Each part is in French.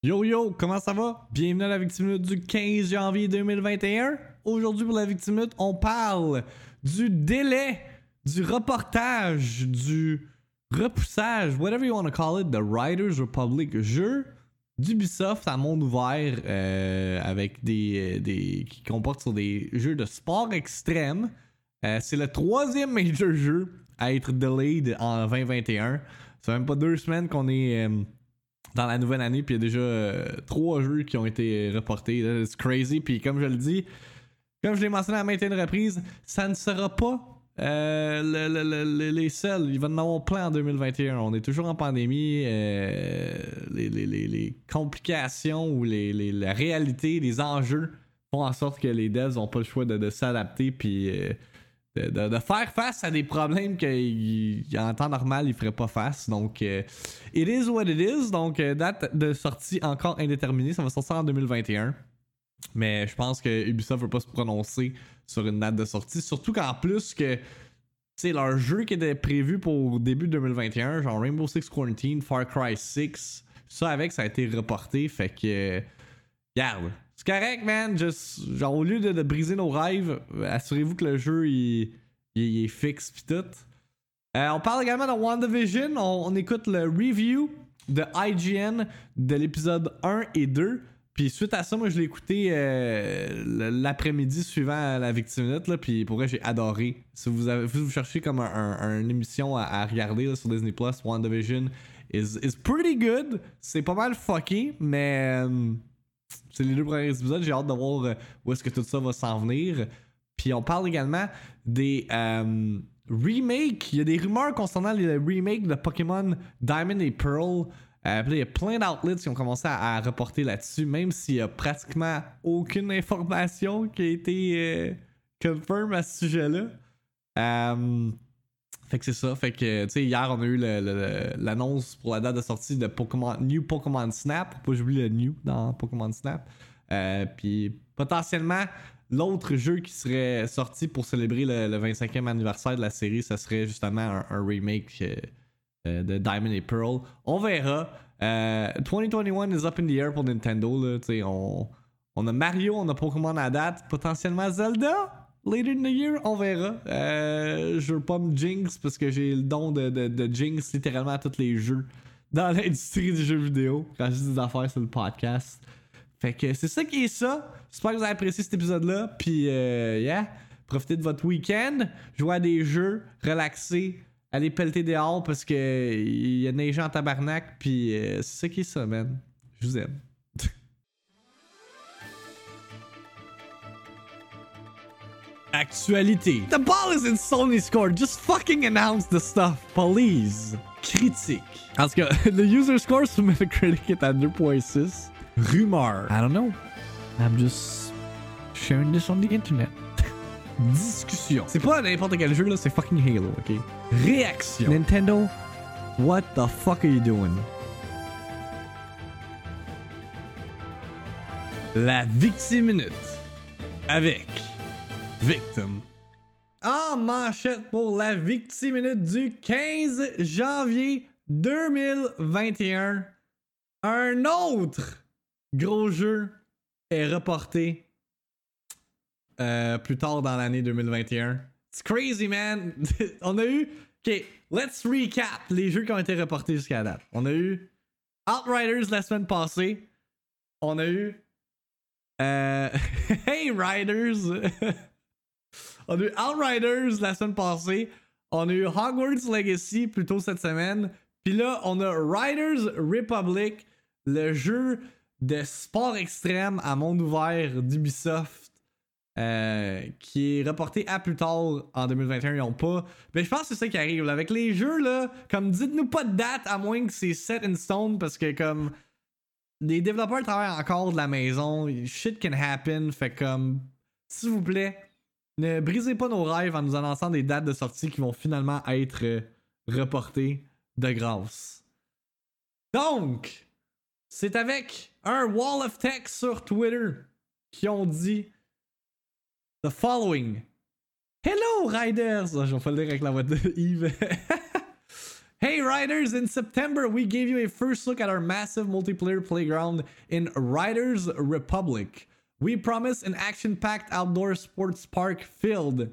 Yo yo, comment ça va? Bienvenue à la Victime du 15 janvier 2021. Aujourd'hui pour la Victime on parle du délai, du reportage, du repoussage, whatever you want to call it, the Riders Republic jeu d'Ubisoft à monde ouvert euh, avec des, des qui comporte sur des jeux de sport extrême. Euh, c'est le troisième major jeu à être delayed en 2021. Ça fait même pas deux semaines qu'on est euh, dans la nouvelle année, puis il y a déjà euh, trois jeux qui ont été reportés. C'est crazy. Puis comme je le dis, comme je l'ai mentionné à maintes reprises, ça ne sera pas euh, le- le- le- les seuls. Il va en avoir plein en 2021. On est toujours en pandémie. euh, les, complications ou la réalité, les enjeux font en sorte que les devs n'ont pas le choix de, de s'adapter puis de, faire face à des problèmes qu'en temps normal ils feraient pas face. Donc, euh, it is what it is. Donc, euh, date de sortie encore indéterminée. Ça va sortir en 2021. Mais je pense que Ubisoft veut pas se prononcer sur une date de sortie. Surtout qu'en plus que sais, leur jeu qui était prévu pour début 2021, genre Rainbow Six Quarantine, Far Cry 6, ça avec, ça a été reporté. Fait que, euh, c'est correct, man. Genre, au lieu de, briser nos rêves, assurez-vous que le jeu il, est fixe pis tout. Euh, on parle également de WandaVision. On, on écoute le review de IGN de l'épisode 1 et 2. Puis suite à ça, moi je l'ai écouté euh, l'après-midi suivant la Victime puis pour vrai, j'ai adoré. Si vous, avez, vous cherchez comme un, un- une émission à, regarder sur Disney Plus, WandaVision is, is pretty good. C'est pas mal fucké, mais euh, c'est les deux premiers épisodes. J'ai hâte de voir euh, où est-ce que tout ça va s'en venir. Puis on parle également des euh, remakes. Il y a des rumeurs concernant les remakes de Pokémon Diamond et Pearl. Euh, il y a plein d'outlets qui ont commencé à, reporter là-dessus, même s'il y a pratiquement aucune information qui a été confirmed à ce sujet-là. Fait que c'est ça. Fait que, tu sais, hier, on a eu l'annonce pour la date de sortie de Pokémon, New Pokémon Snap. Pas j'oublie le New dans Pokémon Snap. Euh, puis potentiellement, l'autre jeu qui serait sorti pour célébrer le, le 25e anniversaire de la série, ça serait justement un, remake euh, euh, de Diamond et Pearl. On verra. Euh, 2021 is up in the air pour Nintendo. Là, on, on a Mario, on a Pokémon à date, potentiellement Zelda. Later in the year, on verra. Euh, je veux pas me jinx parce que j'ai le don de, de, de jinx littéralement à tous les jeux dans l'industrie du jeu vidéo. Quand je dis des affaires sur le podcast. Fait que c'est ça qui est ça. J'espère que vous avez apprécié cet épisode-là. Puis, euh, yeah, profitez de votre week-end. Jouez à des jeux, relaxez, allez pelleter dehors parce que il y a neigé en tabarnak. Puis, euh, c'est ça qui est ça, man. Je vous aime. Actualité. The ball is in Sony's court. Just fucking announce the stuff, please. Critique. Tout cas, le user score sur Metacritic est à 2.6. Rumeur. I don't know. I'm just sharing this on the internet. Discussion. C'est pas n'importe quel jeu là, c'est fucking Halo, ok? Réaction. Nintendo, what the fuck are you doing? La Victime Minute. Avec Victim. En manchette pour la Victime Minute du 15 janvier 2021. Un autre gros jeu est reporté euh, plus tard dans l'année 2021. It's crazy, man. On a eu. Ok, let's recap les jeux qui ont été reportés jusqu'à date. On a eu Outriders la semaine passée. On a eu. Euh... hey, Riders! On a eu Outriders la semaine passée. On a eu Hogwarts Legacy plus tôt cette semaine. Puis là, on a Riders Republic, le jeu de sport extrême à monde ouvert d'Ubisoft, euh, qui est reporté à plus tard en 2021. Ils ont pas. Mais je pense que c'est ça qui arrive. Avec les jeux, là, comme dites-nous pas de date à moins que c'est set in stone parce que comme les développeurs travaillent encore de la maison. Shit can happen. Fait comme, s'il vous plaît, ne brisez pas nos rêves en nous annonçant des dates de sortie qui vont finalement être euh, reportées de grâce. Donc, c'est avec un wall of text sur Twitter qui ont dit the following. Hello, Riders! Ah, je vais pas le dire avec la voix de Yves. Hey Riders, in September we gave you a first look at our massive multiplayer playground in Riders Republic. We promise an action-packed outdoor sports park filled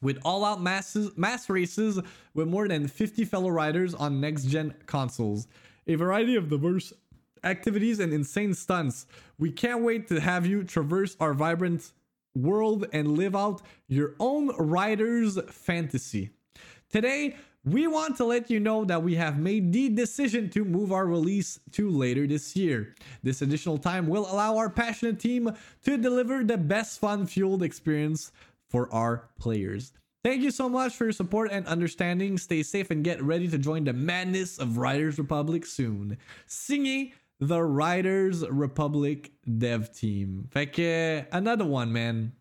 with all-out mass races with more than 50 fellow riders on next-gen consoles. A variety of diverse activities and insane stunts. We can't wait to have you traverse our vibrant world and live out your own rider's fantasy. Today, we want to let you know that we have made the decision to move our release to later this year. This additional time will allow our passionate team to deliver the best fun fueled experience for our players. Thank you so much for your support and understanding. Stay safe and get ready to join the madness of Riders Republic soon. Signé the Riders Republic Dev Team. Fait que, another one, man.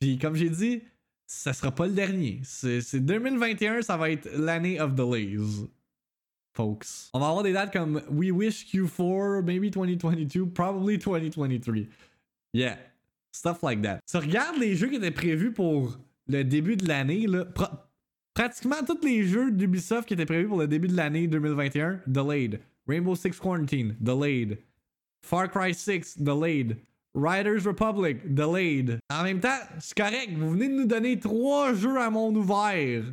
Puis, comme j'ai dit, ça sera pas le dernier. C'est 2021, ça va être l'année of delays. Folks. On va avoir des dates comme We Wish Q4, maybe 2022, probably 2023. Yeah. Stuff like that. Si regarde les jeux qui étaient prévus pour le début de l'année, pratiquement tous les jeux d'Ubisoft qui étaient prévus pour le début de l'année 2021, delayed. Rainbow Six Quarantine, delayed. Far Cry 6, delayed. Riders Republic, delayed. En même temps, c'est correct, vous venez de nous donner trois jeux à monde ouvert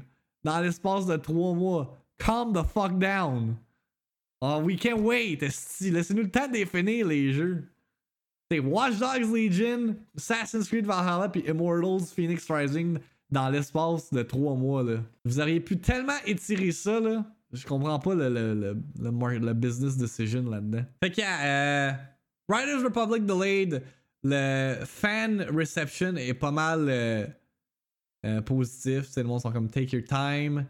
dans l'espace de trois mois. Calm the fuck down. Oh, we can't wait. Laissez-nous le temps de définir les jeux. C'est Watch Dogs Legion, Assassin's Creed Valhalla puis Immortals Phoenix Rising dans l'espace de trois mois. Là. Vous auriez pu tellement étirer ça, là. Je comprends pas le, le, le, le, business decision là-dedans. Fait que, euh, Riders Republic delayed. Le fan reception est pas mal euh, euh, positif. C'est le monde sont comme take your time.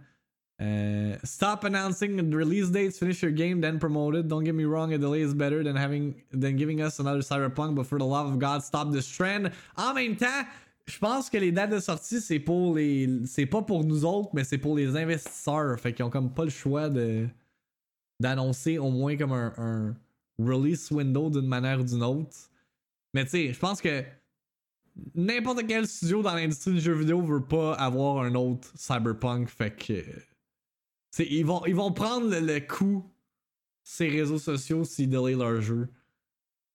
Uh, stop announcing release dates, finish your game, then promote it. Don't get me wrong, a delay is better than having than giving us another Cyberpunk, but for the love of God, stop this trend. En même temps, je pense que les dates de sortie, c'est pour les. C'est pas pour nous autres, mais c'est pour les investisseurs. Fait qu'ils ont comme pas le choix de d'annoncer au moins comme un release window d'une manière ou d'une autre. Mais tu sais, je pense que n'importe quel studio dans l'industrie du jeu vidéo veut pas avoir un autre Cyberpunk. Fait que. Ils vont, ils vont prendre le, coup ces réseaux sociaux s'ils delay leur jeu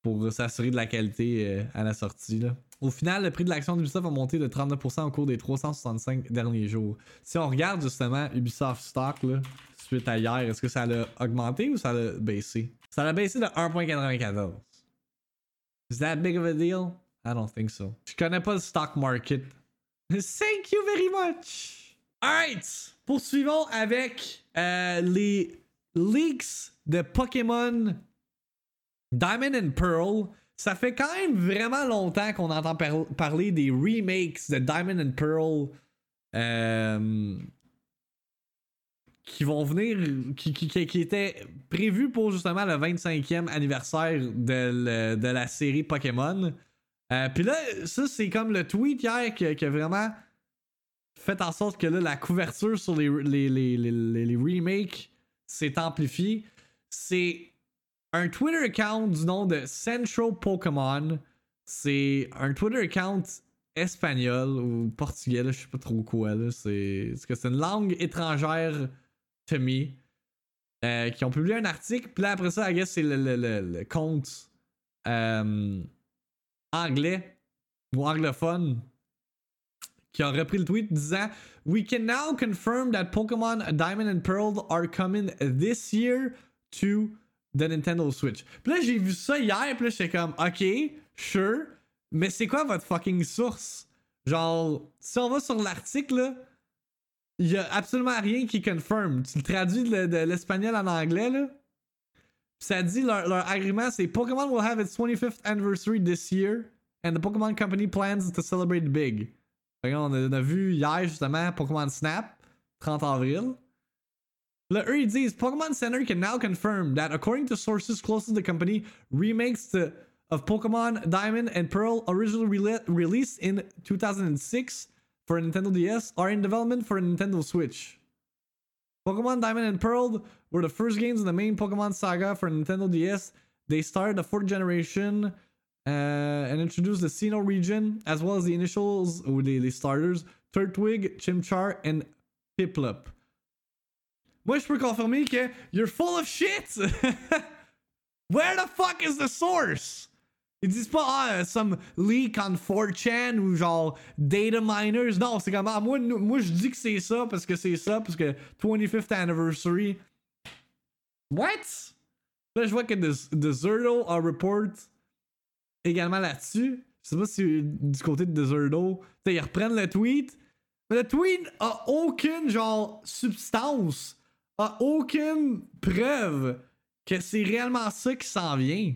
pour s'assurer de la qualité euh, à la sortie. Au final, le prix de l'action d'Ubisoft a monté de 39% au cours des 365 derniers jours. Si on regarde justement Ubisoft Stock là, suite à hier, est-ce que ça l'a augmenté ou ça l'a baissé? Ça l'a baissé de 1.94. Is that big of a deal? I don't think so. Je connais pas le stock market. Thank you very much. Alright, poursuivons avec euh, les leaks de Pokémon Diamond and Pearl ça fait quand même vraiment longtemps qu'on entend parler des remakes de Diamond and Pearl euh, qui vont venir, qui, qui, étaient prévus pour justement le 25e anniversaire de, la série Pokémon. Euh, Puis là, ça, c'est comme le tweet hier qui, a vraiment fait en sorte que là, la couverture sur les, les, les, les remakes s'est amplifiée. C'est un Twitter account du nom de Central Pokémon. C'est un Twitter account espagnol ou portugais, je sais pas trop quoi. C'est c'est une langue étrangère Euh, qui ont publié un article, puis là après ça, I guess c'est le, le, compte euh, anglais ou anglophone qui a repris le tweet disant We can now confirm that Pokémon Diamond and Pearl are coming this year to de Nintendo Switch. Puis là, j'ai vu ça hier, puis là, j'étais comme, ok, sure, mais c'est quoi votre fucking source? Genre, si on va sur l'article, là, il y a absolument rien qui confirme. Tu le traduis de, l'espagnol en anglais, là. Ça dit, leur, leur agrément, c'est Pokémon will have its 25th anniversary this year, and the Pokémon Company plans to celebrate big. On a, on a vu hier, justement, Pokémon Snap, 30 avril. Le eux, disent Pokemon Center can now confirm that according to sources close to the company, remakes of Pokemon Diamond and Pearl, originally re- released in 2006 for Nintendo DS, are in development for Nintendo Switch. Pokemon Diamond and Pearl were the first games in the main Pokemon saga for Nintendo DS. They started the fourth generation uh, and introduced the Sinnoh region, as well as the initials, the, the starters, Turtwig, Chimchar, and Piplup. moi je peux confirmer que you're full of shit. Where the fuck is the source? Ils disent pas, ah, some leak on 4chan ou genre data miners. Non, c'est comme, ah, moi, moi je dis que c'est ça parce que c'est ça, parce que 25th anniversary. What? Là, je vois que The, Zerdo a report également là-dessus. Je sais pas si du côté de The ils reprennent le tweet. Mais le tweet a aucune, genre, substance, a aucune preuve que c'est réellement ça qui s'en vient.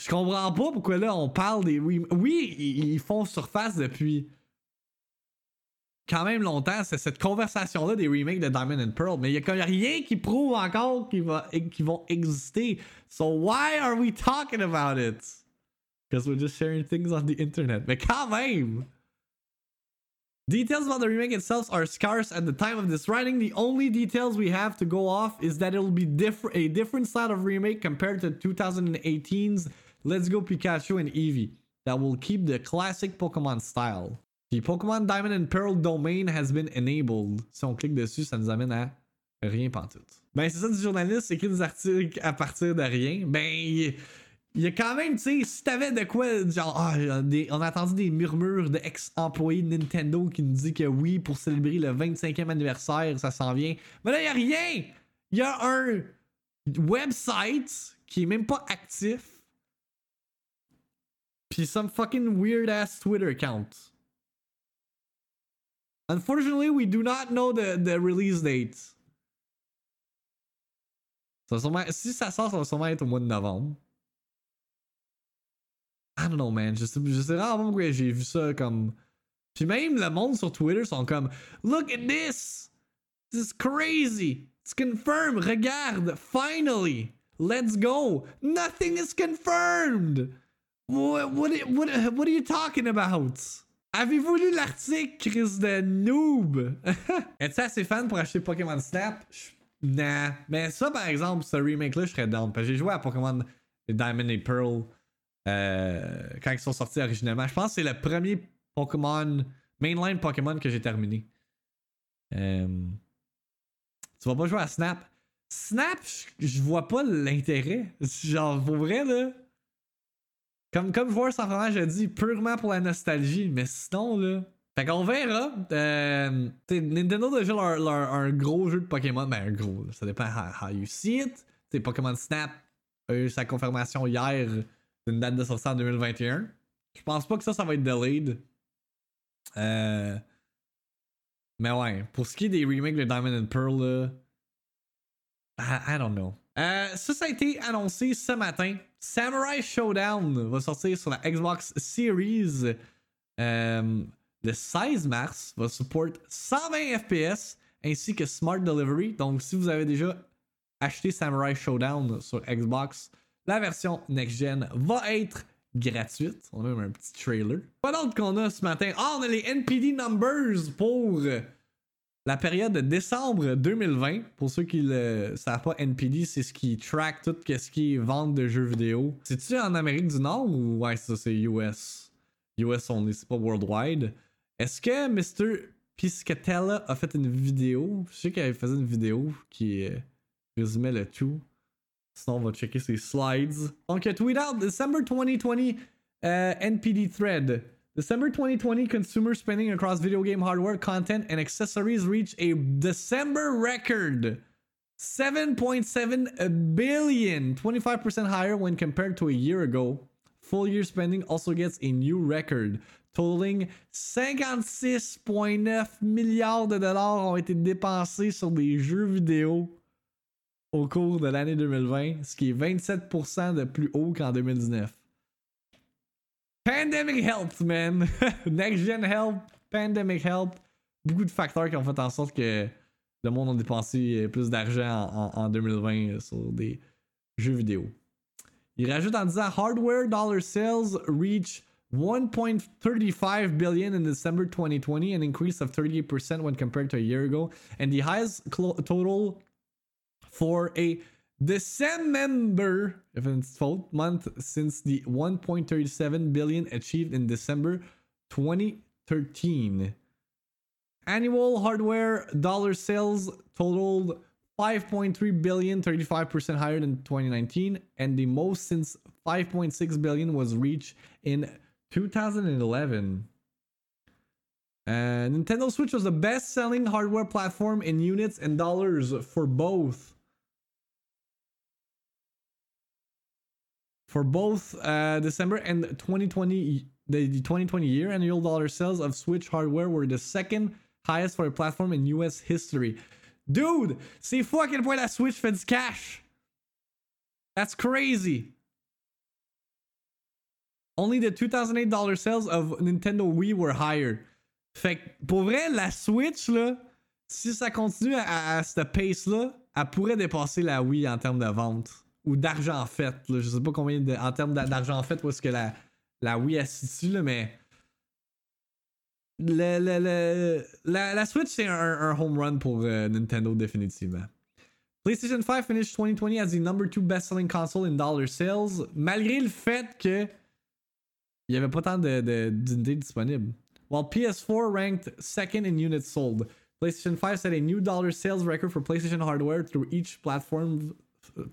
Je comprends pas pourquoi là on parle des Oui, ils font surface depuis quand même longtemps. C'est cette conversation-là des remakes de Diamond and Pearl. Mais il y a rien qui prouve encore qu'ils vont exister. So why are we talking about it? Because we're just sharing things on the internet. Mais quand même! Details about the remake itself are scarce at the time of this writing. The only details we have to go off is that it'll be diff a different style of remake compared to 2018's Let's Go Pikachu and Eevee that will keep the classic Pokemon style. The Pokemon Diamond and Pearl domain has been enabled. Si on clique dessus, ça nous amène à rien pantoute. Ben, c'est ça du journaliste, écrit des articles à partir de rien. Ben, il y a quand même, tu sais, si t'avais de quoi, genre, ah, on a entendu des murmures de ex-employés de Nintendo qui nous disent que oui, pour célébrer le 25e anniversaire, ça s'en vient. Mais là, il y a rien! Il y a un website qui est même pas actif Puis some fucking weird ass Twitter account. Unfortunately, we do not know the, the release date. Ça sûrement, si ça sort, ça va sûrement être au mois de novembre. I don't know, man. Je sais, je sais vraiment pourquoi j'ai vu ça comme. Puis même le monde sur Twitter sont comme Look at this! This is crazy! It's confirmed! Regarde! Finally! Let's go! Nothing is confirmed! What, what, what, are you talking about? Avez-vous lu l'article, Chris de noob? Es-tu assez fan pour acheter Pokémon Snap? Nah. Mais ça, par exemple, ce remake-là, je serais down. Parce que j'ai joué à Pokémon Diamond et Pearl euh, quand ils sont sortis originellement. Je pense que c'est le premier Pokémon, mainline Pokémon que j'ai terminé. Euh, tu vas pas jouer à Snap? Snap, je vois pas l'intérêt. Genre, pour vrai, là. Comme, comme joueur sans fromage, je dis purement pour la nostalgie, mais sinon, là. Fait qu'on verra. Euh, Nintendo déjà leur, leur, un gros jeu de Pokémon. Ben, un gros, ça dépend how, how you see it. T'sais, Pokémon Snap a eu sa confirmation hier d'une date de sortie en 2021. Je pense pas que ça, ça va être delayed. Euh, mais ouais, pour ce qui est des remakes de Diamond and Pearl, là, I, I don't know. Euh, ça, ça a été annoncé ce matin. Samurai Showdown va sortir sur la Xbox Series euh, le 16 mars. Va support 120 FPS ainsi que Smart Delivery. Donc, si vous avez déjà acheté Samurai Showdown sur Xbox, la version next-gen va être gratuite. On a même un petit trailer. Quoi d'autre qu'on a ce matin? Ah, on a les NPD numbers pour la période de décembre 2020, pour ceux qui ne savent pas, NPD, c'est ce qui track tout ce qui est vente de jeux vidéo. C'est-tu en Amérique du Nord ou ouais, ça c'est US? US only, c'est pas worldwide. Est-ce que Mr. Piscatella a fait une vidéo? Je sais qu'il faisait une vidéo qui euh, résumait le tout. Sinon, on va checker ses slides. Donc, tweet out December 2020 NPD thread. December 2020 consumer spending across video game hardware, content, and accessories reached a December record 7.7 billion, 25% higher when compared to a year ago. Full year spending also gets a new record, totaling 56,9 milliards de dollars ont été dépensés sur des jeux vidéo au cours de l'année 2020, ce qui est 27% de plus haut qu'en 2019. Pandemic helped, man. Next gen help, pandemic help. Beaucoup de facteurs qui ont fait en sorte que le monde a dépensé plus d'argent en, 2020 sur des jeux vidéo. Il rajoute en disant Hardware dollar sales reach 1.35 billion in December 2020, an increase of 38% when compared to a year ago, and the highest total for a December, if it's fault, month since the 1.37 billion achieved in December 2013. annual hardware dollar sales totaled 5.3 billion, 35% higher than 2019, and the most since 5.6 billion was reached in 2011. Uh, Nintendo Switch was the best selling hardware platform in units and dollars for both. For both uh, December and 2020, the 2020 year, annual dollar sales of Switch hardware were the second highest for a platform in US history. Dude, c'est fou à quel point la Switch fait du cash. That's crazy. Only the 2008 dollar sales of Nintendo Wii were higher. Fait que pour vrai, la Switch, là, si ça continue à, à cette pace-là, elle pourrait dépasser la Wii en termes de vente. Ou d'argent fait. Je sais pas combien de, en termes d'argent fait où est-ce que la, la Wii est situe, là, mais. Le, le, la, la Switch, c'est un, home run pour uh, Nintendo, définitivement. PlayStation 5 finished 2020 as the number two best-selling console in dollar sales, malgré le fait que il y avait pas tant d'unités de, de, disponibles. While PS4 ranked second in units sold, PlayStation 5 set a new dollar sales record for PlayStation hardware through each platform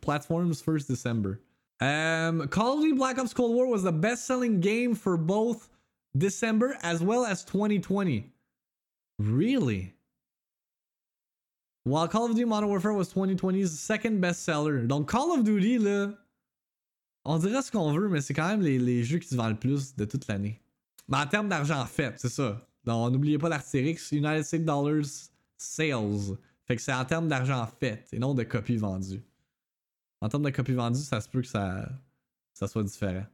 platform's first December. Um, Call of Duty Black Ops Cold War was the best-selling game for both December as well as 2020. Really? While Call of Duty Modern Warfare was 2020's second bestseller. Donc Call of Duty, là, on dirait ce qu'on veut, mais c'est quand même les, les, jeux qui se vendent le plus de toute l'année. Mais en termes d'argent fait, c'est ça. Donc n'oubliez pas l'Artérix, United States Dollars Sales. Fait que c'est en termes d'argent fait et non de copies vendues. En termes de copies vendues, ça se peut que ça, ça soit différent.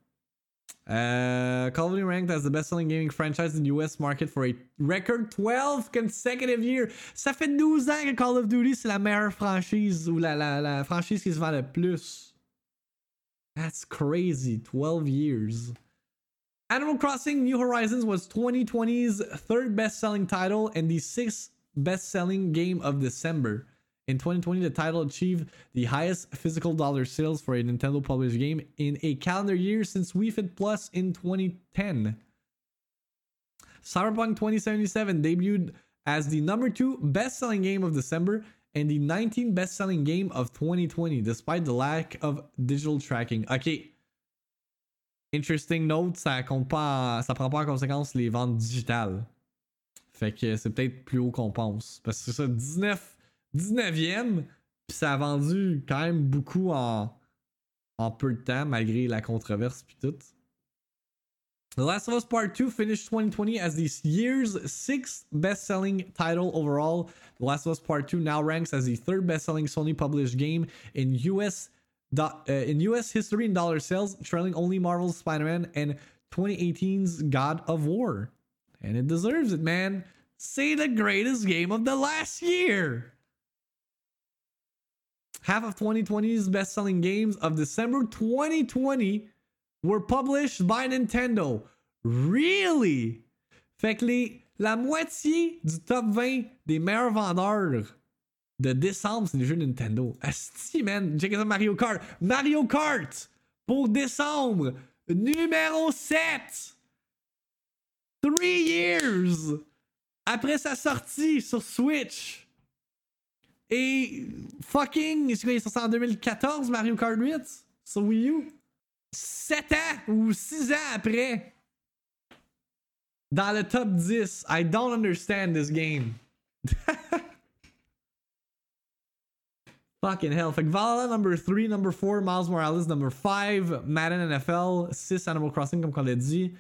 Uh, Call of Duty ranked as the best-selling gaming franchise in the US market for a record 12 consecutive years. Ça fait 12 ans que Call of Duty c'est la meilleure franchise ou la, la, la franchise qui se vend le plus. That's crazy. 12 years. Animal Crossing New Horizons was 2020's third best-selling title and the sixth best-selling game of December. In 2020, the title achieved the highest physical dollar sales for a Nintendo published game in a calendar year since Wii Fit Plus in 2010. Cyberpunk 2077 debuted as the number two best selling game of December and the 19th best selling game of 2020, despite the lack of digital tracking. Ok. Interesting note, ça compte pas, ça prend pas en conséquence les ventes digitales. Fait que c'est peut-être plus haut qu'on pense. Parce que ça, 19 19e, puis ça a vendu quand même beaucoup en, en peu de temps, malgré la controverse puis tout. The Last of Us Part 2 finished 2020 as the year's sixth best-selling title overall. The Last of Us Part 2 now ranks as the third best-selling Sony published game in US uh, in US history in dollar sales, trailing only Marvel's Spider-Man and 2018's God of War. And it deserves it, man. Say the greatest game of the last year. Half of 2020's best selling games of December 2020 were published by Nintendo. Really? Fait que les, la moitié du top 20 des meilleurs vendeurs de décembre, c'est des jeux Nintendo. Asti, man. Check ça, Mario Kart. Mario Kart pour décembre. Numéro 7. Three years après sa sortie sur Switch. Et fucking, qu'il est sorti en 2014 Mario Kart 8 sur Wii U? 7 ans ou 6 ans après. Dans le top 10. I don't understand this game. Fucking hell. Fait que Valhalla number 3, number 4, Miles Morales number 5, Madden NFL, 6 Animal Crossing comme on l'a dit,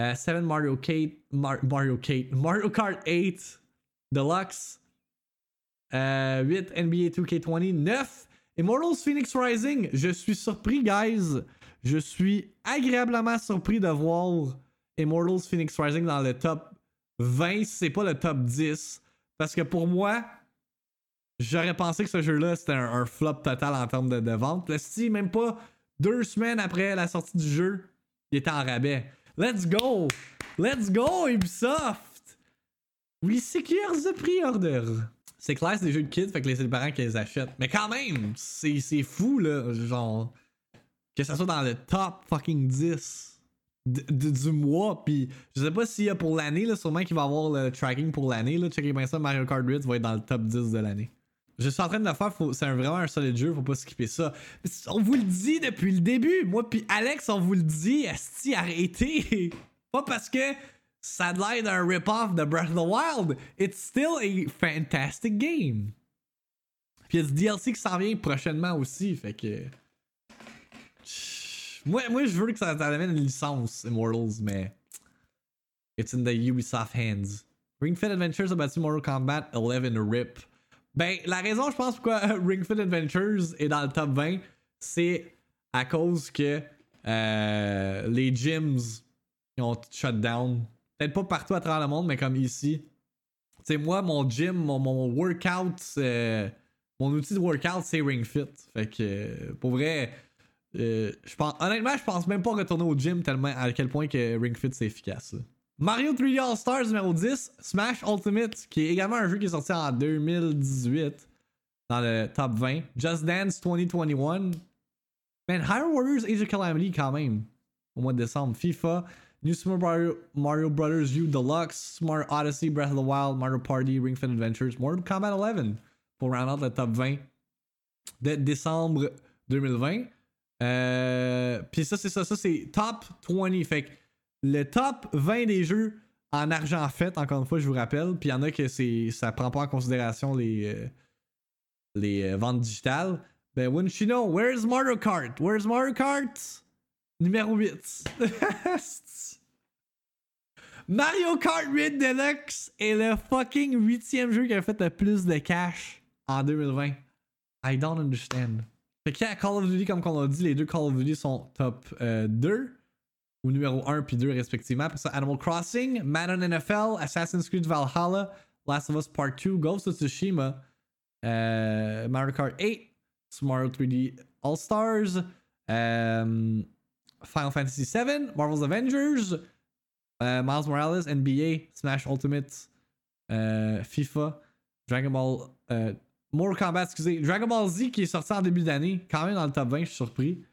7 uh, Mario Kart, Mar Mario Kart, Mario Kart 8 Deluxe, euh, 8 NBA 2K20. 9 Immortals Phoenix Rising. Je suis surpris, guys. Je suis agréablement surpris de voir Immortals Phoenix Rising dans le top 20, si c'est pas le top 10. Parce que pour moi, j'aurais pensé que ce jeu-là, c'était un, flop total en termes de, vente. Le si même pas deux semaines après la sortie du jeu, il était en rabais. Let's go! Let's go, Ubisoft! We secure the pre-order. C'est clair, c'est des jeux de kids, fait que c'est les parents qui les achètent. Mais quand même, c'est fou, là. Genre, que ça soit dans le top fucking 10 d- d- du mois. Puis je sais pas s'il y a pour l'année, là, sûrement qu'il va avoir le tracking pour l'année. Là. Checkez bien ça, Mario Kart 8 va être dans le top 10 de l'année. Je suis en train de le faire, c'est vraiment un solide jeu, faut pas skipper ça. On vous le dit depuis le début, moi puis Alex, on vous le dit, esti, arrêtez! pas parce que ça a l'air d'un rip-off de Breath of the Wild, it's still a fantastic game. Puis il y a du DLC qui s'en vient prochainement aussi, fait que... Moi, moi je veux que ça, ça amène une licence, Immortals, mais... It's in the Ubisoft hands. Ring Fit Adventures a battu Mortal Kombat 11 RIP. Ben, la raison, je pense, pourquoi Ring Fit Adventures est dans le top 20, c'est à cause que euh, les gyms ont shut down. Peut-être pas partout à travers le monde, mais comme ici. Tu sais, moi, mon gym, mon, mon workout, euh, mon outil de workout, c'est Ring Fit. Fait que, euh, pour vrai, euh, je honnêtement, je pense même pas retourner au gym tellement à quel point que Ring Fit c'est efficace. Mario 3D All Stars numéro 10, Smash Ultimate, qui est également un jeu qui est sorti en 2018 dans le top 20. Just Dance 2021. Man, Hyrule Warriors Age of Calamity quand même. Au mois de décembre. FIFA, New Super Mario, Mario Brothers U Deluxe, Mario Odyssey, Breath of the Wild, Mario Party, Ring Fit Adventures, Mortal Kombat 11 pour round out le top 20 de décembre 2020. Euh, Puis ça, c'est ça. Ça, c'est top 20. Fait que le top 20 des jeux en argent fait, encore une fois, je vous rappelle. Puis il y en a que c'est ça prend pas en considération les, euh, les euh, ventes digitales. Ben, wouldn't you know, where's Mario Kart? Where's Mario Kart? Numéro 8. Mario Kart 8 Deluxe est le fucking huitième jeu qui a fait le plus de cash en 2020. I don't understand. Fait qu'il y a Call of Duty, comme on l'a dit, les deux Call of Duty sont top euh, 2 ou numéro 1 puis 2 respectivement. Après ça, Animal Crossing, Madden NFL, Assassin's Creed Valhalla, Last of Us Part 2, Ghost of Tsushima, euh, Mario Kart 8, Super Mario 3D All Stars, euh, Final Fantasy VII, Marvel's Avengers, euh, Miles Morales, NBA, Smash Ultimate, euh, FIFA, Dragon Ball, euh, Mortal Kombat, excusez, Dragon Ball Z qui est sorti en début d'année, quand même dans le top 20, je suis surpris.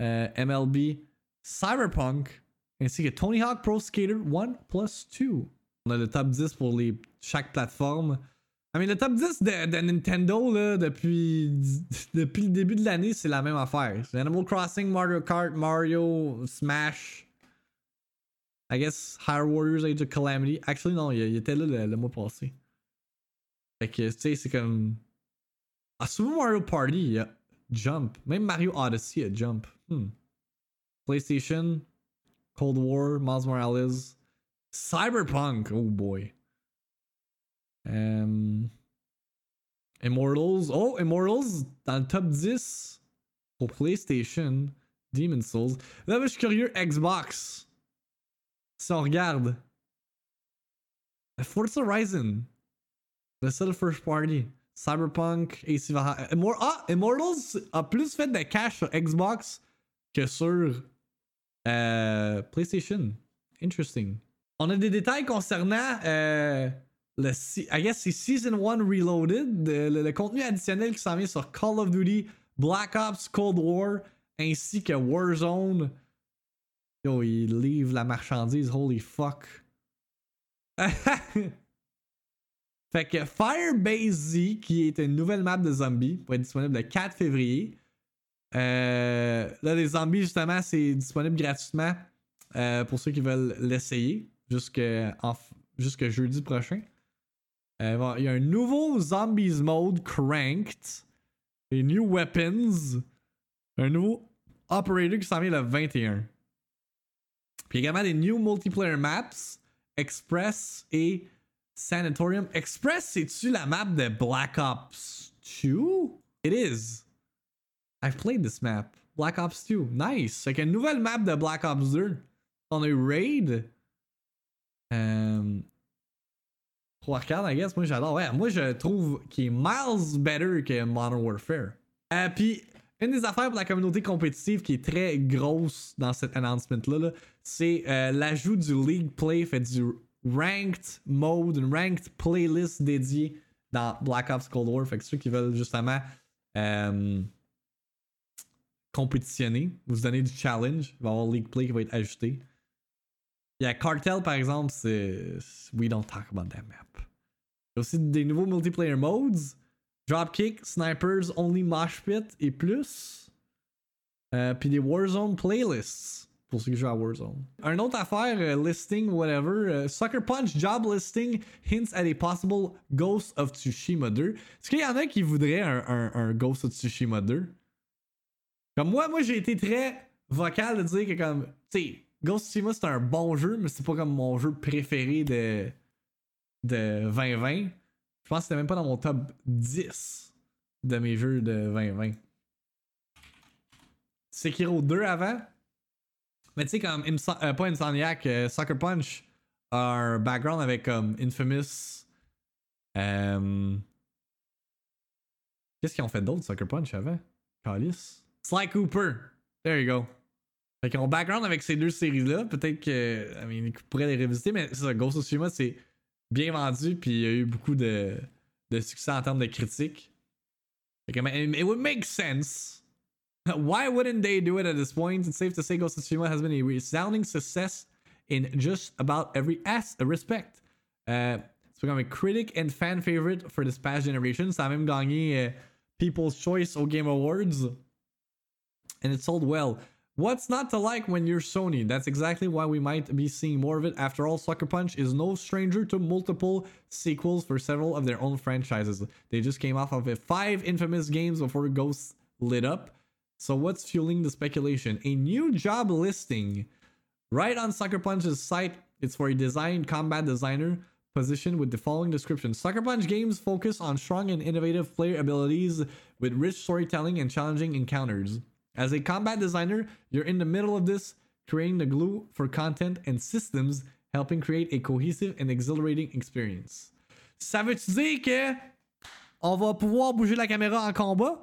MLB, Cyberpunk, ainsi que Tony Hawk Pro Skater 1 plus 2. On a le top 10 pour les, chaque plateforme. I mean, le top 10 de, de Nintendo, là, depuis, depuis le début de l'année, c'est la même affaire. Animal Crossing, Mario Kart, Mario, Smash. I guess Higher Warriors Age of Calamity. Actually, non, il, il était là le, le mois passé. Fait que, tu sais, c'est comme. Ah, Super Mario Party, il y a Jump. Même Mario Odyssey, il y a Jump. Hmm. PlayStation, Cold War, Miles Morales, Cyberpunk. Oh boy. Um, Immortals. Oh, Immortals dans le top 10 pour PlayStation. Demon's Souls. Là, je suis curieux. Xbox. Si on regarde. Forza Horizon. Le seul first party. Cyberpunk, AC ah, Immortals a plus fait de cash sur Xbox que sur euh, PlayStation. Interesting. On a des détails concernant euh, le, I guess c'est Season 1 Reloaded, le- le contenu additionnel qui s'en vient sur Call of Duty, Black Ops, Cold War, ainsi que Warzone. Yo, il livre la marchandise, holy fuck. fait que Firebase Z, qui est une nouvelle map de zombies, va être disponible le 4 février. Euh, là, les zombies, justement, c'est disponible gratuitement euh, pour ceux qui veulent l'essayer jusque, en- jusque jeudi prochain. Euh, il y a un nouveau Zombies Mode Cranked, des New Weapons, un nouveau Operator qui s'en vient le 21. Puis également des New Multiplayer Maps, Express et Sanatorium. Express, c'est-tu la map de Black Ops 2? It is. I've played this map. Black Ops 2. Nice. C'est une nouvelle map de Black Ops 2. On a eu Raid. Euh... Arcade, I guess. Moi, j'adore. Ouais, moi, je trouve qu'il est miles better que Modern Warfare. Euh, Puis, une des affaires pour la communauté compétitive qui est très grosse dans cet announcement-là, là, c'est euh, l'ajout du League Play, fait du ranked mode, une ranked playlist dédiée dans Black Ops Cold War. Fait que ceux qui veulent justement euh, compétitionner, vous donner du challenge, il va y avoir League Play qui va être ajouté. Il y a Cartel, par exemple, c'est. We don't talk about that map. Il y a aussi des nouveaux multiplayer modes. Dropkick, Snipers, Only Mosh Pit et plus. Euh, puis des Warzone playlists pour ceux qui jouent à Warzone. Un autre affaire, euh, listing, whatever. euh, Sucker Punch job listing hints at a possible Ghost of Tsushima 2. Est-ce qu'il y en a qui voudraient un, Ghost of Tsushima 2? Comme moi, moi j'ai été très vocal de dire que comme, tu sais, Ghost of Tsushima c'est un bon jeu, mais c'est pas comme mon jeu préféré de, de 2020. Je pense que c'était même pas dans mon top 10 de mes jeux de 2020. Sekiro 2 avant. Mais tu sais, comme, Imso- euh, pas Insomniac, euh, Sucker Punch a un background avec comme Infamous. euh, Qu'est-ce qu'ils ont fait d'autre, Sucker Punch avant? Calice? Sly Cooper. There you go. Fait qu'ils ont background avec ces deux séries-là. Peut-être que. I mean, ils pourraient les revisiter, mais c'est ça, Ghost of Tsushima, c'est bien vendu, puis il y a eu beaucoup de, de succès en termes de critiques. It would make sense. Why wouldn't they do it at this point? It's safe to say Ghost of Tsushima has been a resounding success in just about every as respect. Uh, it's become a critic and fan favorite for this past generation. Ça a même gagné euh, People's Choice au Game Awards. And it sold well. What's not to like when you're Sony? That's exactly why we might be seeing more of it. After all, Sucker Punch is no stranger to multiple sequels for several of their own franchises. They just came off of five infamous games before Ghosts lit up. So what's fueling the speculation? A new job listing. Right on Sucker Punch's site, it's for a design combat designer position with the following description. Sucker Punch games focus on strong and innovative player abilities with rich storytelling and challenging encounters. As a combat designer, you're in the middle of this, creating the glue for content and systems, helping create a cohesive and exhilarating experience. Ça veut-tu dire que on va pouvoir bouger la caméra en combat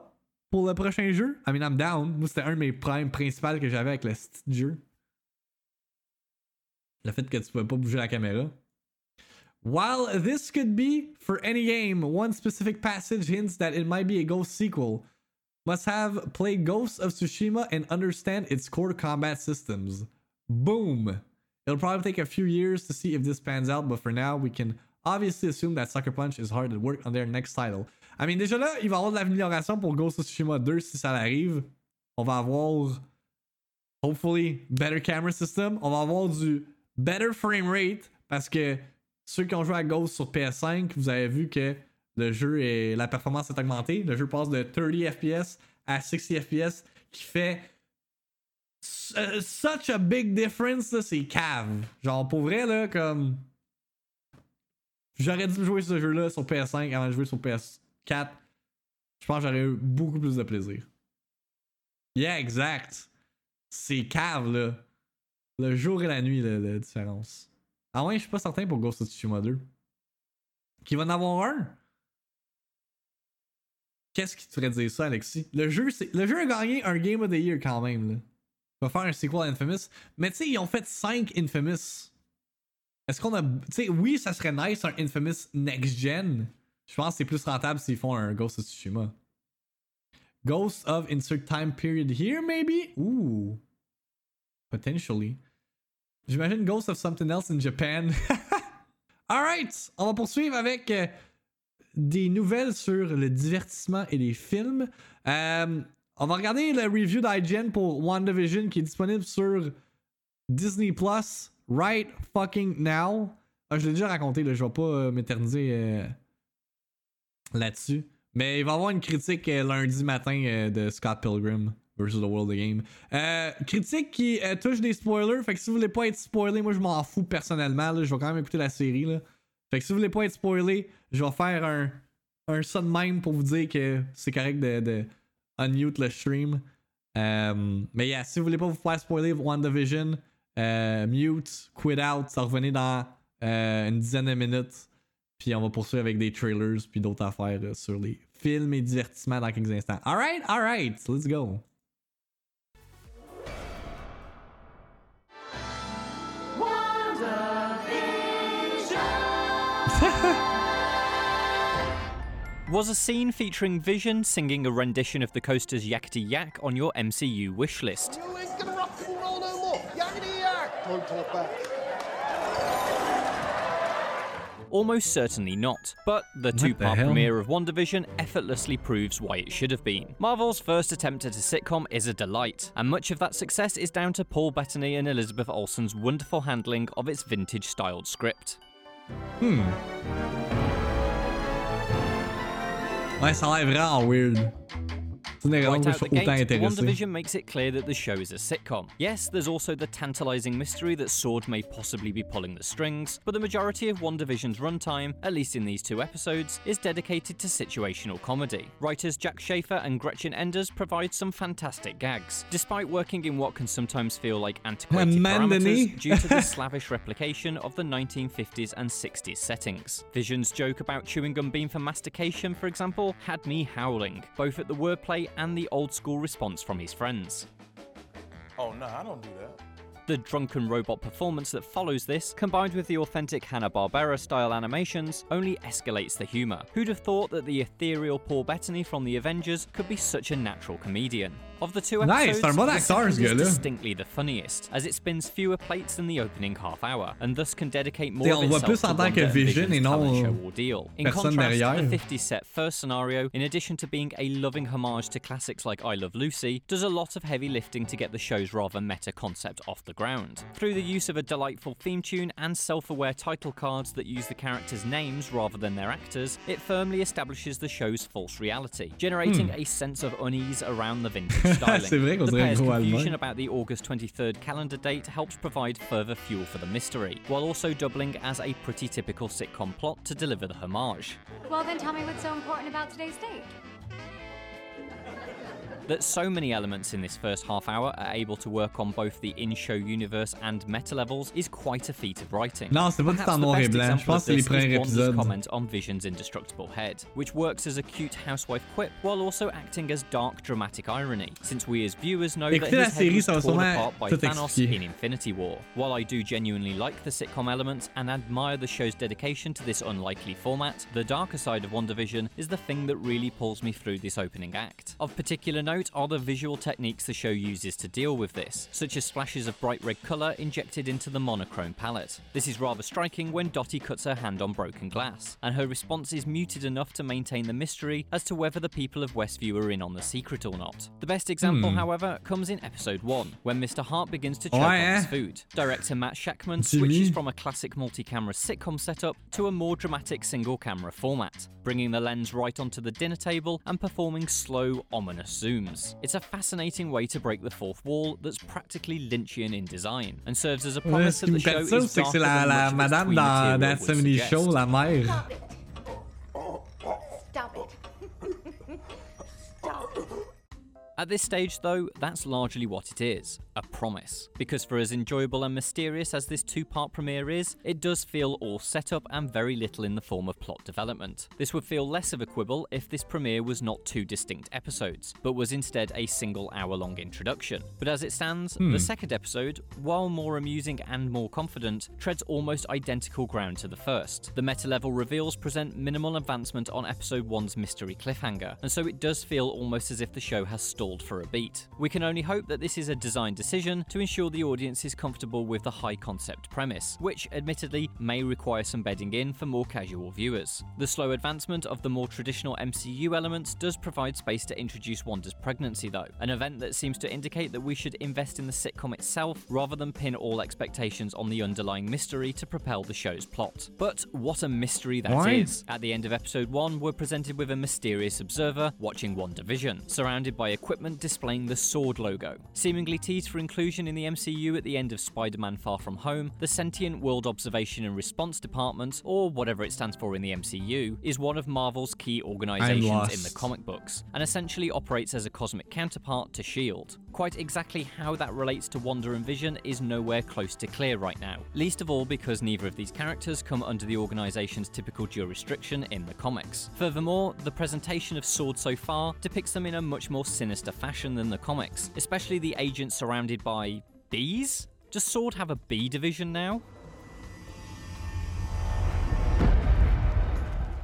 pour le prochain jeu? I mean, I'm down. Moi, c'était un de mes problèmes principaux que j'avais avec le jeu. Le fait que tu pouvais pas bouger la caméra. While this could be for any game, one specific passage hints that it might be a Ghost sequel. Must have played Ghost of Tsushima and understand its core combat systems. Boom! It'll probably take a few years to see if this pans out, but for now, we can obviously assume that Sucker Punch is hard at work on their next title. I mean, déjà là, il va y avoir de l'amélioration pour Ghost of Tsushima 2 si ça arrive. On va avoir, hopefully, better camera system. On va avoir du better frame rate parce que ceux qui ont joué à Ghost sur PS5, vous avez vu que le jeu et la performance est augmentée. Le jeu passe de 30 FPS à 60 FPS qui fait euh, such a big difference, c'est cave. Genre, pour vrai, là, comme. J'aurais dû jouer ce jeu-là sur PS5 avant de jouer sur PS4. Je pense que j'aurais eu beaucoup plus de plaisir. Yeah, exact. C'est cave, là. Le jour et la nuit, là, la différence. Ah ouais, je suis pas certain pour Ghost of Tsushima 2. Qu'il va en avoir un? Qu'est-ce qui te ferait dire ça, Alexis? Le jeu, le jeu a gagné un Game of the Year quand même, là. Il va faire un sequel à Infamous. Mais tu sais, ils ont fait 5 Infamous. Est-ce qu'on a. Tu sais, oui, ça serait nice un Infamous Next Gen. Je pense que c'est plus rentable s'ils font un Ghost of Tsushima. Ghost of Insert Time Period here, maybe? Ooh. Potentially. J'imagine Ghost of Something Else in Japan. Alright, on va poursuivre avec euh, des nouvelles sur le divertissement et les films. Euh, on va regarder le review d'IGN pour WandaVision qui est disponible sur Disney Plus right fucking now. Ah, je l'ai déjà raconté, là, je vais pas euh, m'éterniser euh, là-dessus. Mais il va y avoir une critique lundi matin de Scott Pilgrim versus the World of Game. Critique qui touche des spoilers. Fait que si vous voulez pas être spoilé, moi je m'en fous personnellement. je vais quand même écouter la série. Là. Fait que si vous voulez pas être spoilé, je vais faire un, un de même pour vous dire que c'est correct de, de unmute le stream. Euh, mais yeah, si vous voulez pas vous faire spoiler WandaVision, euh, mute, quit out, ça revenez dans euh, une dizaine de minutes. Puis on va poursuivre avec des trailers puis d'autres affaires sur les films et divertissements dans quelques instants. Alright, alright, let's go. Was a scene featuring Vision singing a rendition of the coaster's Yakety Yak on your MCU wish list? You ain't gonna rock and roll no more. Yakety yak. Don't talk back. Almost certainly not, but the two part premiere of WandaVision effortlessly proves why it should have been. Marvel's first attempt at a sitcom is a delight, and much of that success is down to Paul Bettany and Elizabeth Olsen's wonderful handling of its vintage styled script. Ouais, ça a vraiment weird. Right out the gate. WandaVision makes it clear that the show is a sitcom. Yes, there's also the tantalizing mystery that Sword may possibly be pulling the strings, but the majority of WandaVision's runtime, at least in these two episodes, is dedicated to situational comedy. Writers Jack Schaefer and Gretchen Enders provide some fantastic gags, despite working in what can sometimes feel like antiquated parameters due to the slavish replication of the 1950s and 60s settings. Vision's joke about chewing gum being for mastication, for example, had me howling, both at the wordplay and the old school response from his friends. Oh no, I don't do that. The drunken robot performance that follows this, combined with the authentic Hanna-Barbera style animations, only escalates the humour. Who'd have thought that the ethereal Paul Bettany from the Avengers could be such a natural comedian? Of the two Nice, episodes, bon the second is gars-là. distinctly the funniest, as it spins fewer plates than the opening half hour, and thus can dedicate more of on le voit itself plus to en tant que Vision et non, talent show ordeal. In contrast, derrière. the 50s set first scenario, in addition to being a loving homage to classics like I Love Lucy, does a lot of heavy lifting to get the show's rather meta concept off the ground. Through the use of a delightful theme tune and self aware title cards that use the characters' names rather than their actors, it firmly establishes the show's false reality, generating a sense of unease around the vintage styling. C'est vrai qu'on the dirait pair's gros confusion allemand. about the August 23rd calendar date helps provide further fuel for the mystery, while also doubling as a pretty typical sitcom plot to deliver the homage. Well, then tell me what's so important about today's date. That so many elements in this first half hour are able to work on both the in-show universe and meta levels is quite a feat of writing. Non, c'est pas tout en the noir et blanc. Je pense of que les this is premiers épisodes. comment on Vision's indestructible head, which works as a cute housewife quip while also acting as dark dramatic irony, since we as viewers know Écoutez that his head série, was torn apart by Thanos in Infinity War. While I do genuinely like the sitcom elements and admire the show's dedication to this unlikely format, the darker side of WandaVision is the thing that really pulls me through this opening act. Of particular note are the visual techniques the show uses to deal with this, such as splashes of bright red colour injected into the monochrome palette. This is rather striking when Dottie cuts her hand on broken glass, and her response is muted enough to maintain the mystery as to whether the people of Westview are in on the secret or not. The best example, hmm. however, comes in episode 1, when Mr. Hart begins to oh, choke Ouais, on his food. Director Matt Shackman switches from a classic multi-camera sitcom setup to a more dramatic single-camera format, bringing the lens right onto the dinner table and performing slow, ominous zooms. It's a fascinating way to break the fourth wall that's practically Lynchian in design, and serves as a Ouais, promise Ce that qui me the show fait ça, is c'est que darker c'est la, than la much of its madame twee dans material That would 70 suggest. Show, la mère. At this stage, though, that's largely what it is a promise. Because for as enjoyable and mysterious as this two part premiere is, it does feel all set up and very little in the form of plot development. This would feel less of a quibble if this premiere was not two distinct episodes, but was instead a single hour long introduction. But as it stands, the hmm. second episode, while more amusing and more confident, treads almost identical ground to the first. The meta level reveals present minimal advancement on episode 1's mystery cliffhanger, and so it does feel almost as if the show has stalled for a beat. We can only hope that this is a design decision to ensure the audience is comfortable with the high concept premise, which admittedly may require some bedding in for more casual viewers. The slow advancement of the more traditional MCU elements does provide space to introduce Wanda's pregnancy, though, an event that seems to indicate that we should invest in the sitcom itself rather than pin all expectations on the underlying mystery to propel the show's plot. But what a mystery that is! Why? At the end of episode 1, we're presented with a mysterious observer watching WandaVision, surrounded by equipment displaying the sword logo. Seemingly teased for inclusion in the MCU at the end of Spider Man Far From Home, the Sentient World Observation and Response Department, or whatever it stands for in the MCU, is one of Marvel's key organizations in the comic books, and essentially operates as a cosmic counterpart to S.H.I.E.L.D. Quite exactly how that relates to Wonder and Vision is nowhere close to clear right now, least of all because neither of these characters come under the organization's typical jurisdiction in the comics. Furthermore, the presentation of S.W.O.R.D. so far depicts them in a much more sinister fashion than the comics, especially the agent surrounded by bees? Does S.W.O.R.D. have a bee division now?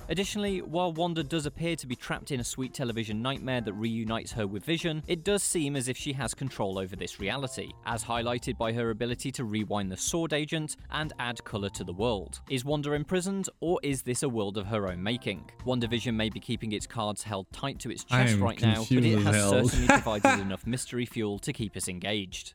Additionally, while Wanda does appear to be trapped in a sweet television nightmare that reunites her with Vision, it does seem as if she has control over this reality, as highlighted by her ability to rewind the sword agent and add colour to the world. Is Wanda imprisoned, or is this a world of her own making? WandaVision may be keeping its cards held tight to its chest right now, but it has certainly provided enough mystery fuel to keep us engaged.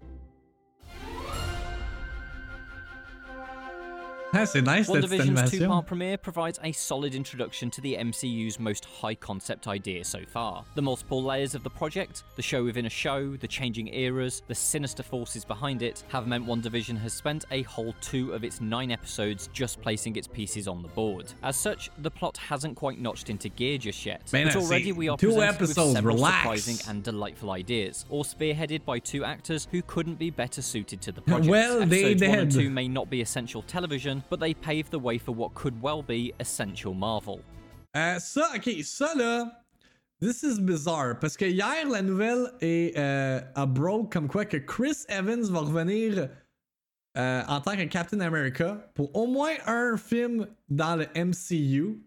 Ah, c'est nice petite WandaVision's two-part premiere provides a solid introduction to the MCU's most high-concept idea so far. The multiple layers of the project, the show within a show, the changing eras, the sinister forces behind it, have meant WandaVision has spent a whole two of its nine episodes just placing its pieces on the board. As such, the plot hasn't quite notched into gear just yet, Man, but already see. we are Two presented with several relax. surprising and delightful ideas, all spearheaded by two actors who couldn't be better suited to the project. Well, they Episodes one and two may not be essential television, but they paved the way for what could well be essential Marvel. Euh, ça, ok, ça là, this is bizarre. Parce que hier, la nouvelle est euh, a broke comme quoi que Chris Evans va revenir euh, en tant que Captain America pour au moins un film dans le MCU.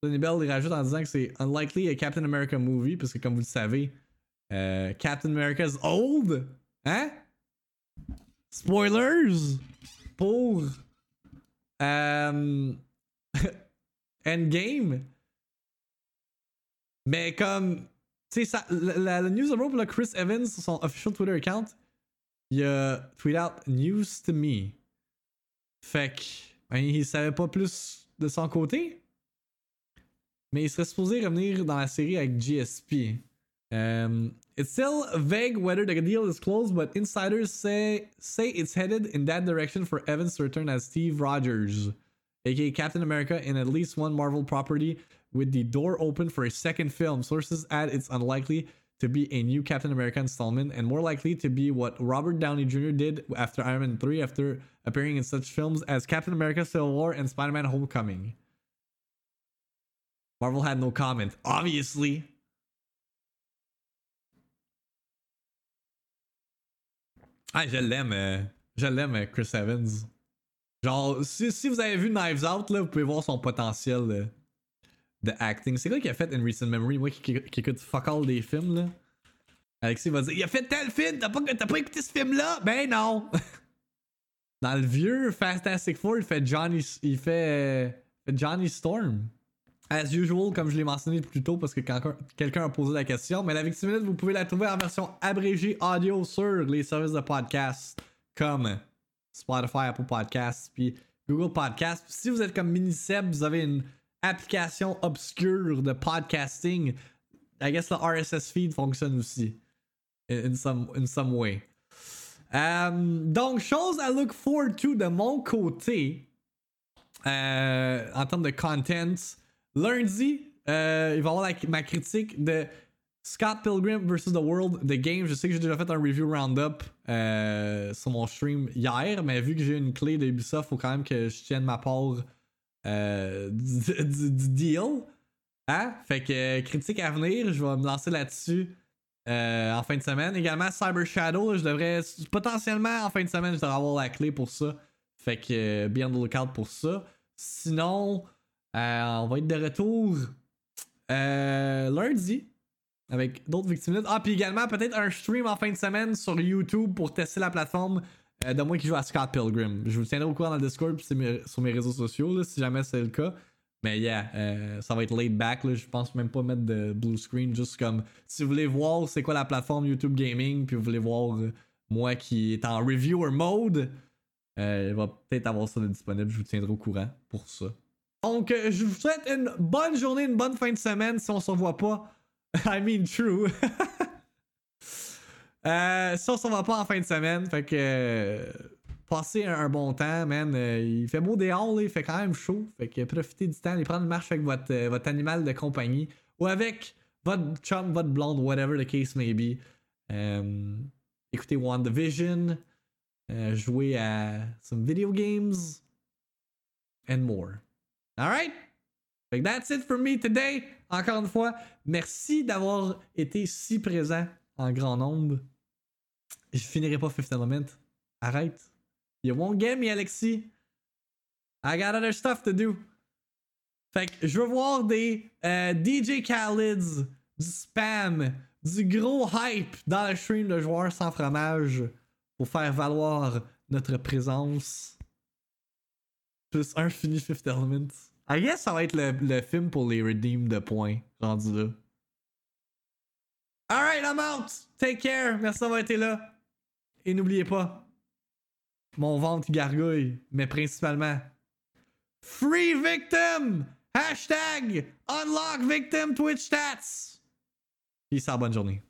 Tony Bell il rajoute en disant que c'est unlikely a Captain America movie, parce que comme vous le savez, euh, Captain America is old. Hein? Spoilers pour euh, Endgame? Mais comme, tu sais, la, news pour le Chris Evans sur son official Twitter account, il a tweet out news to me. Fait que, ben, il savait pas plus de son côté. Mais il serait supposé revenir dans la série avec GSP. Um, it's still vague whether the deal is closed, but insiders say say it's headed in that direction for Evans to return as Steve Rogers, aka Captain America, in at least one Marvel property, with the door open for a second film. Sources add it's unlikely to be a new Captain America installment and more likely to be what Robert Downey Jr. did after Iron Man 3 after appearing in such films as Captain America Civil War and Spider-Man Homecoming. Marvel had no comment, obviously. Ah, je l'aime. euh, je l'aime, euh, Chris Evans. Genre, si, si vous avez vu Knives Out, là, vous pouvez voir son potentiel de acting. C'est quoi qu'il a fait in Recent Memory? Moi qui, qui- écoute fuck all des films, là? Alexis va dire Il a fait tel film, t'as pas, t'as pas écouté ce film-là? Ben non! Dans le vieux Fantastic Four, il fait Johnny, il euh, fait Johnny Storm. As usual, comme je l'ai mentionné plus tôt, parce que quelqu'un a posé la question, mais la victime minute, vous pouvez la trouver en version abrégée audio sur les services de podcast comme Spotify, Apple Podcasts, puis Google Podcasts. Si vous êtes comme Minicep, vous avez une application obscure de podcasting. I guess le RSS feed fonctionne aussi. In, some, in some way. Euh, donc, chose à look forward to de mon côté, euh, en termes de content. Lundi, euh, il va y avoir ma critique de Scott Pilgrim vs. The World, The Game. Je sais que j'ai déjà fait un review roundup euh, sur mon stream hier, mais vu que j'ai une clé de Ubisoft, faut quand même que je tienne ma part euh, du, deal. Hein? Fait que critique à venir, je vais me lancer là-dessus en fin de semaine. Également, Cyber Shadow, je devrais potentiellement en fin de semaine, je devrais avoir la clé pour ça. Fait que on the lookout pour ça. Sinon, on va être de retour euh, lundi avec d'autres victimes. Ah, puis également peut-être un stream en fin de semaine sur YouTube pour tester la plateforme euh, de moi qui joue à Scott Pilgrim. Je vous tiendrai au courant dans le Discord puis sur mes, réseaux sociaux si jamais c'est le cas. Mais yeah, euh, ça va être laid back. Là. Je pense même pas mettre de blue screen. Juste comme si vous voulez voir c'est quoi la plateforme YouTube Gaming, puis vous voulez voir euh, moi qui est en reviewer mode, euh, il va peut-être avoir ça de disponible. Je vous tiendrai au courant pour ça. Donc, euh, je vous souhaite une bonne journée, une bonne fin de semaine si on se revoit pas. I mean, true. euh, si on se revoit pas en fin de semaine, fait que. euh, passez un, bon temps, man. Euh, il fait beau dehors, là, il fait quand même chaud. Fait que profitez du temps, allez prendre une marche avec votre, animal de compagnie ou avec votre chum, votre blonde, whatever the case may be. Écoutez WandaVision, jouez à some video games, and more. Alright? Fait que that's it for me today. Encore une fois, merci d'avoir été si présent en grand nombre. Je finirai pas Fifth Element. Arrête. You won't get me, Alexis. I got other stuff to do. Fait que je veux voir des euh, DJ Khaled's, du spam, du gros hype dans le stream de joueurs sans fromage pour faire valoir notre présence. Plus un fini Fifth Element. I guess ça va être le, le film pour les redeem de points rendu là. Alright, I'm out! Take care! Merci d'avoir été là. Et n'oubliez pas, mon ventre gargouille, mais principalement, Free Victim! Hashtag Unlock Victim Twitch Stats! Peace out, bonne journée.